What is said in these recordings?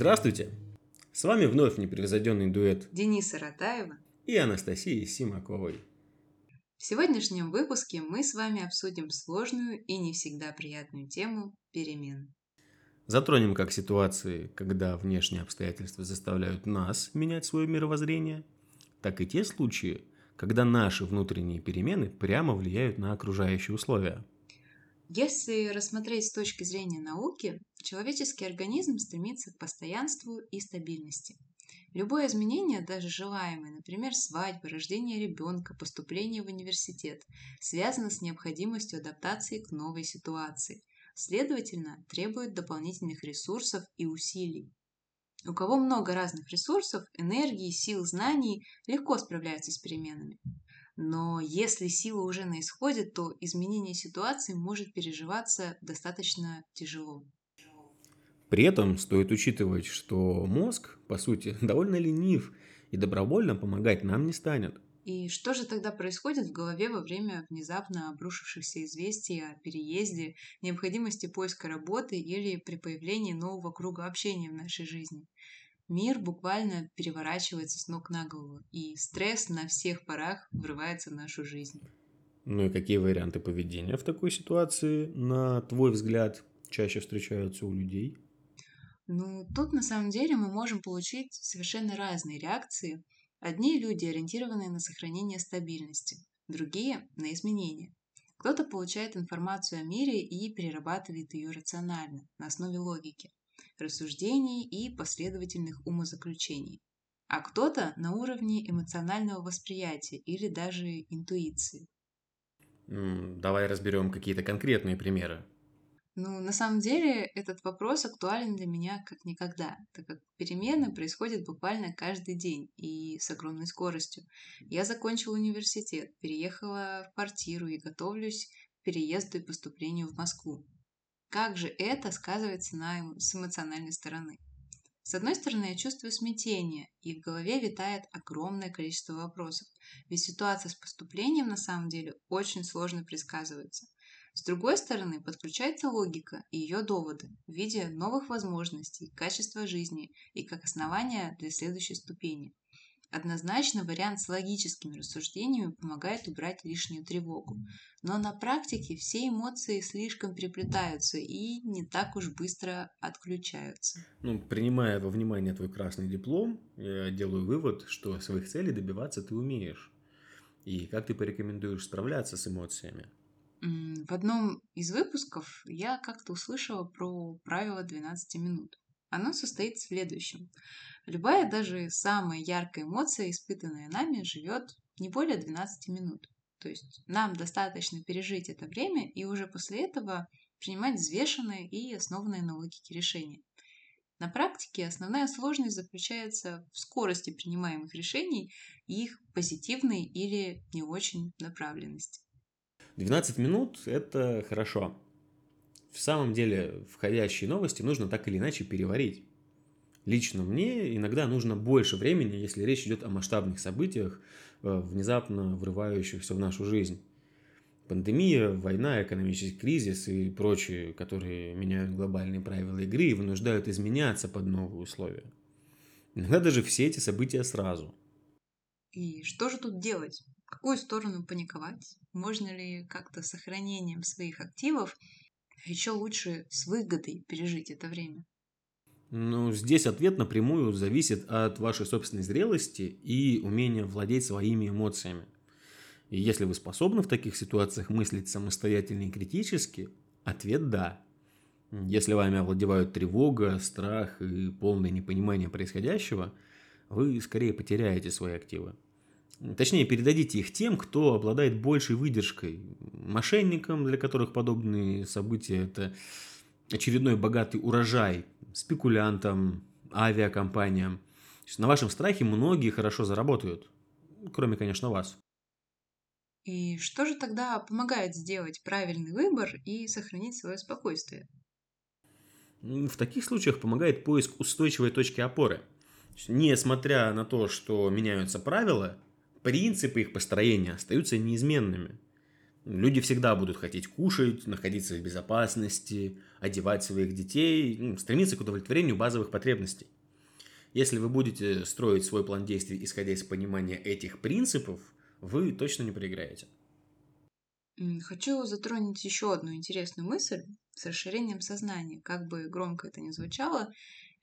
Здравствуйте! С вами вновь непревзойденный дуэт Дениса Ратаева и Анастасии Симаковой. В сегодняшнем выпуске мы с вами обсудим сложную и не всегда приятную тему перемен. Затронем как ситуации, когда внешние обстоятельства заставляют нас менять свое мировоззрение, так и те случаи, когда наши внутренние перемены прямо влияют на окружающие условия. Если рассмотреть с точки зрения науки, человеческий организм стремится к постоянству и стабильности. Любое изменение, даже желаемое, например, свадьба, рождение ребенка, поступление в университет, связано с необходимостью адаптации к новой ситуации. Следовательно, требует дополнительных ресурсов и усилий. У кого много разных ресурсов, энергии, сил, знаний, легко справляются с переменами. Но если сила уже на исходе, то изменение ситуации может переживаться достаточно тяжело. При этом стоит учитывать, что мозг, по сути, довольно ленив и добровольно помогать нам не станет. И что же тогда происходит в голове во время внезапно обрушившихся известий о переезде, необходимости поиска работы или при появлении нового круга общения в нашей жизни? Мир буквально переворачивается с ног на голову, и стресс на всех парах врывается в нашу жизнь. Ну и какие варианты поведения в такой ситуации, на твой взгляд, чаще встречаются у людей? Ну, тут на самом деле мы можем получить совершенно разные реакции. Одни люди ориентированы на сохранение стабильности, другие – на изменения. Кто-то получает информацию о мире и перерабатывает ее рационально, на основе логики рассуждений и последовательных умозаключений, а кто-то на уровне эмоционального восприятия или даже интуиции. Давай разберем какие-то конкретные примеры. Ну, на самом деле, этот вопрос актуален для меня как никогда, так как перемены происходят буквально каждый день и с огромной скоростью. Я закончила университет, переехала в квартиру и готовлюсь к переезду и поступлению в Москву. Как же это сказывается на, с эмоциональной стороны? С одной стороны, я чувствую смятение, и в голове витает огромное количество вопросов, ведь ситуация с поступлением на самом деле очень сложно предсказывается. С другой стороны, подключается логика и ее доводы в виде новых возможностей, качества жизни и как основания для следующей ступени. Однозначно вариант с логическими рассуждениями помогает убрать лишнюю тревогу. Но на практике все эмоции слишком переплетаются и не так уж быстро отключаются. Ну, принимая во внимание твой красный диплом, я делаю вывод, что своих целей добиваться ты умеешь. И как ты порекомендуешь справляться с эмоциями? В одном из выпусков я как-то услышала про правило 12 минут. Оно состоит в следующем. Любая, даже самая яркая эмоция, испытанная нами, живет не более 12 минут. То есть нам достаточно пережить это время и уже после этого принимать взвешенные и основанные на логике решения. На практике основная сложность заключается в скорости принимаемых решений и их позитивной или не очень направленности. 12 минут – это хорошо. В самом деле, входящие новости нужно так или иначе переварить. Лично мне иногда нужно больше времени, если речь идет о масштабных событиях, э, внезапно врывающихся в нашу жизнь. Пандемия, война, экономический кризис и прочие, которые меняют глобальные правила игры и вынуждают изменяться под новые условия. Иногда даже все эти события сразу. И что же тут делать? В какую сторону паниковать? Можно ли как-то сохранением своих активов еще лучше с выгодой пережить это время? Ну, здесь ответ напрямую зависит от вашей собственной зрелости и умения владеть своими эмоциями. И если вы способны в таких ситуациях мыслить самостоятельно и критически, ответ «да». Если вами овладевают тревога, страх и полное непонимание происходящего, вы скорее потеряете свои активы. Точнее, передадите их тем, кто обладает большей выдержкой. Мошенникам, для которых подобные события – это очередной богатый урожай, спекулянтам, авиакомпаниям. На вашем страхе многие хорошо заработают, кроме, конечно, вас. И что же тогда помогает сделать правильный выбор и сохранить свое спокойствие? В таких случаях помогает поиск устойчивой точки опоры. Несмотря на то, что меняются правила, принципы их построения остаются неизменными. Люди всегда будут хотеть кушать, находиться в безопасности, одевать своих детей, ну, стремиться к удовлетворению базовых потребностей. Если вы будете строить свой план действий, исходя из понимания этих принципов, вы точно не проиграете. Хочу затронуть еще одну интересную мысль с расширением сознания. Как бы громко это ни звучало,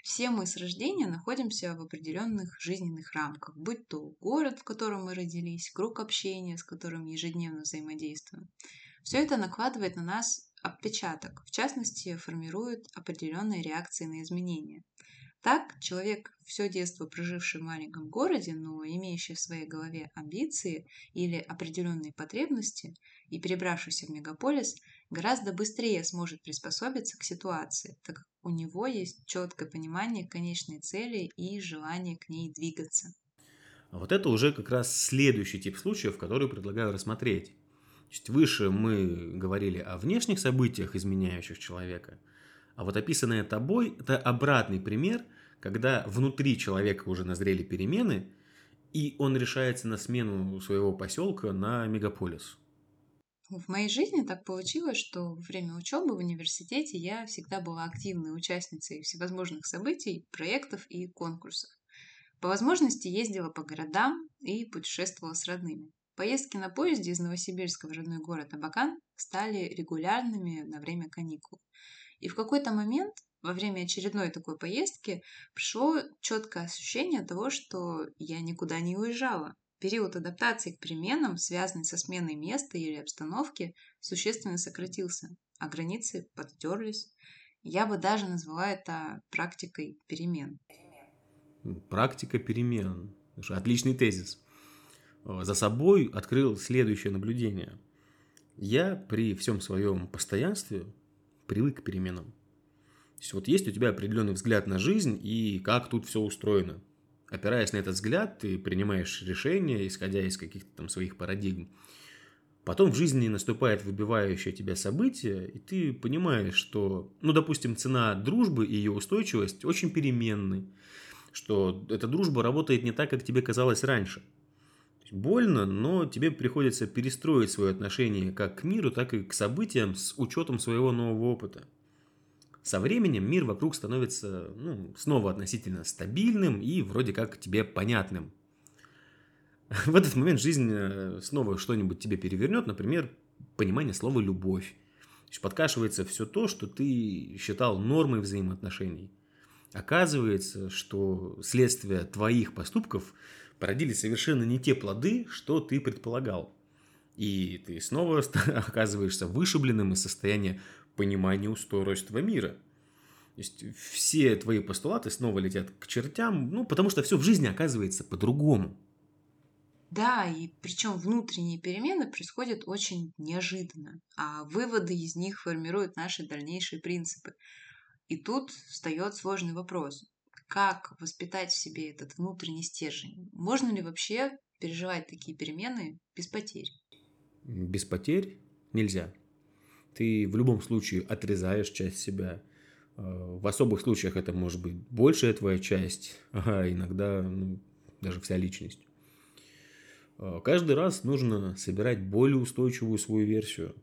все мы с рождения находимся в определенных жизненных рамках, будь то город, в котором мы родились, круг общения, с которым ежедневно взаимодействуем. Все это накладывает на нас отпечаток, в частности, формирует определенные реакции на изменения. Так, человек, все детство проживший в маленьком городе, но имеющий в своей голове амбиции или определенные потребности и перебравшийся в мегаполис, гораздо быстрее сможет приспособиться к ситуации, так как у него есть четкое понимание конечной цели и желание к ней двигаться. А вот это уже как раз следующий тип случаев, который предлагаю рассмотреть. То выше мы говорили о внешних событиях, изменяющих человека, а вот описанное тобой – это обратный пример – когда внутри человека уже назрели перемены, и он решается на смену своего поселка на мегаполис. В моей жизни так получилось, что во время учебы в университете я всегда была активной участницей всевозможных событий, проектов и конкурсов. По возможности ездила по городам и путешествовала с родными. Поездки на поезде из Новосибирска в родной город Абакан стали регулярными на время каникул. И в какой-то момент во время очередной такой поездки пришло четкое ощущение того, что я никуда не уезжала. Период адаптации к переменам, связанный со сменой места или обстановки, существенно сократился, а границы подтерлись. Я бы даже назвала это практикой перемен. Практика перемен. Отличный тезис. За собой открыл следующее наблюдение. Я при всем своем постоянстве привык к переменам. То есть вот есть у тебя определенный взгляд на жизнь и как тут все устроено. Опираясь на этот взгляд, ты принимаешь решения, исходя из каких-то там своих парадигм. Потом в жизни наступает выбивающее тебя событие, и ты понимаешь, что, ну, допустим, цена дружбы и ее устойчивость очень переменны, что эта дружба работает не так, как тебе казалось раньше. Больно, но тебе приходится перестроить свое отношение как к миру, так и к событиям с учетом своего нового опыта. Со временем мир вокруг становится ну, снова относительно стабильным и вроде как тебе понятным. В этот момент жизнь э, снова что-нибудь тебе перевернет, например, понимание слова «любовь». Подкашивается все то, что ты считал нормой взаимоотношений. Оказывается, что следствие твоих поступков породили совершенно не те плоды, что ты предполагал. И ты снова оказываешься вышибленным из состояния понимания устройства мира. То есть все твои постулаты снова летят к чертям, ну, потому что все в жизни оказывается по-другому. Да, и причем внутренние перемены происходят очень неожиданно, а выводы из них формируют наши дальнейшие принципы. И тут встает сложный вопрос. Как воспитать в себе этот внутренний стержень? Можно ли вообще переживать такие перемены без потерь? Без потерь нельзя ты в любом случае отрезаешь часть себя. А, в особых случаях это может быть большая твоя часть, а иногда ну, даже вся личность. А, каждый раз нужно собирать более устойчивую свою версию,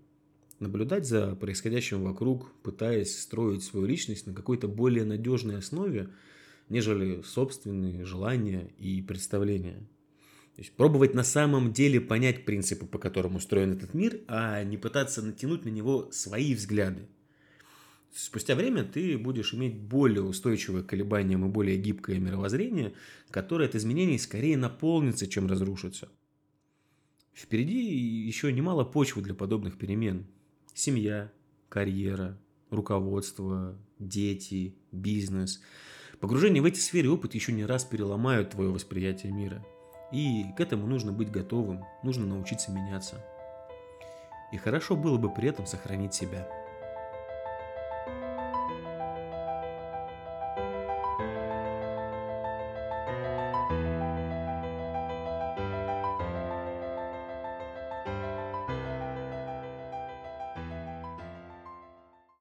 наблюдать за происходящим вокруг, пытаясь строить свою личность на какой-то более надежной основе, нежели собственные желания и представления. То есть пробовать на самом деле понять принципы, по которым устроен этот мир, а не пытаться натянуть на него свои взгляды. Спустя время ты будешь иметь более устойчивое к колебаниям и более гибкое мировоззрение, которое от изменений скорее наполнится, чем разрушится. Впереди еще немало почвы для подобных перемен. Семья, карьера, руководство, дети, бизнес. Погружение в эти сферы опыт еще не раз переломают твое восприятие мира – и к этому нужно быть готовым, нужно научиться меняться. И хорошо было бы при этом сохранить себя.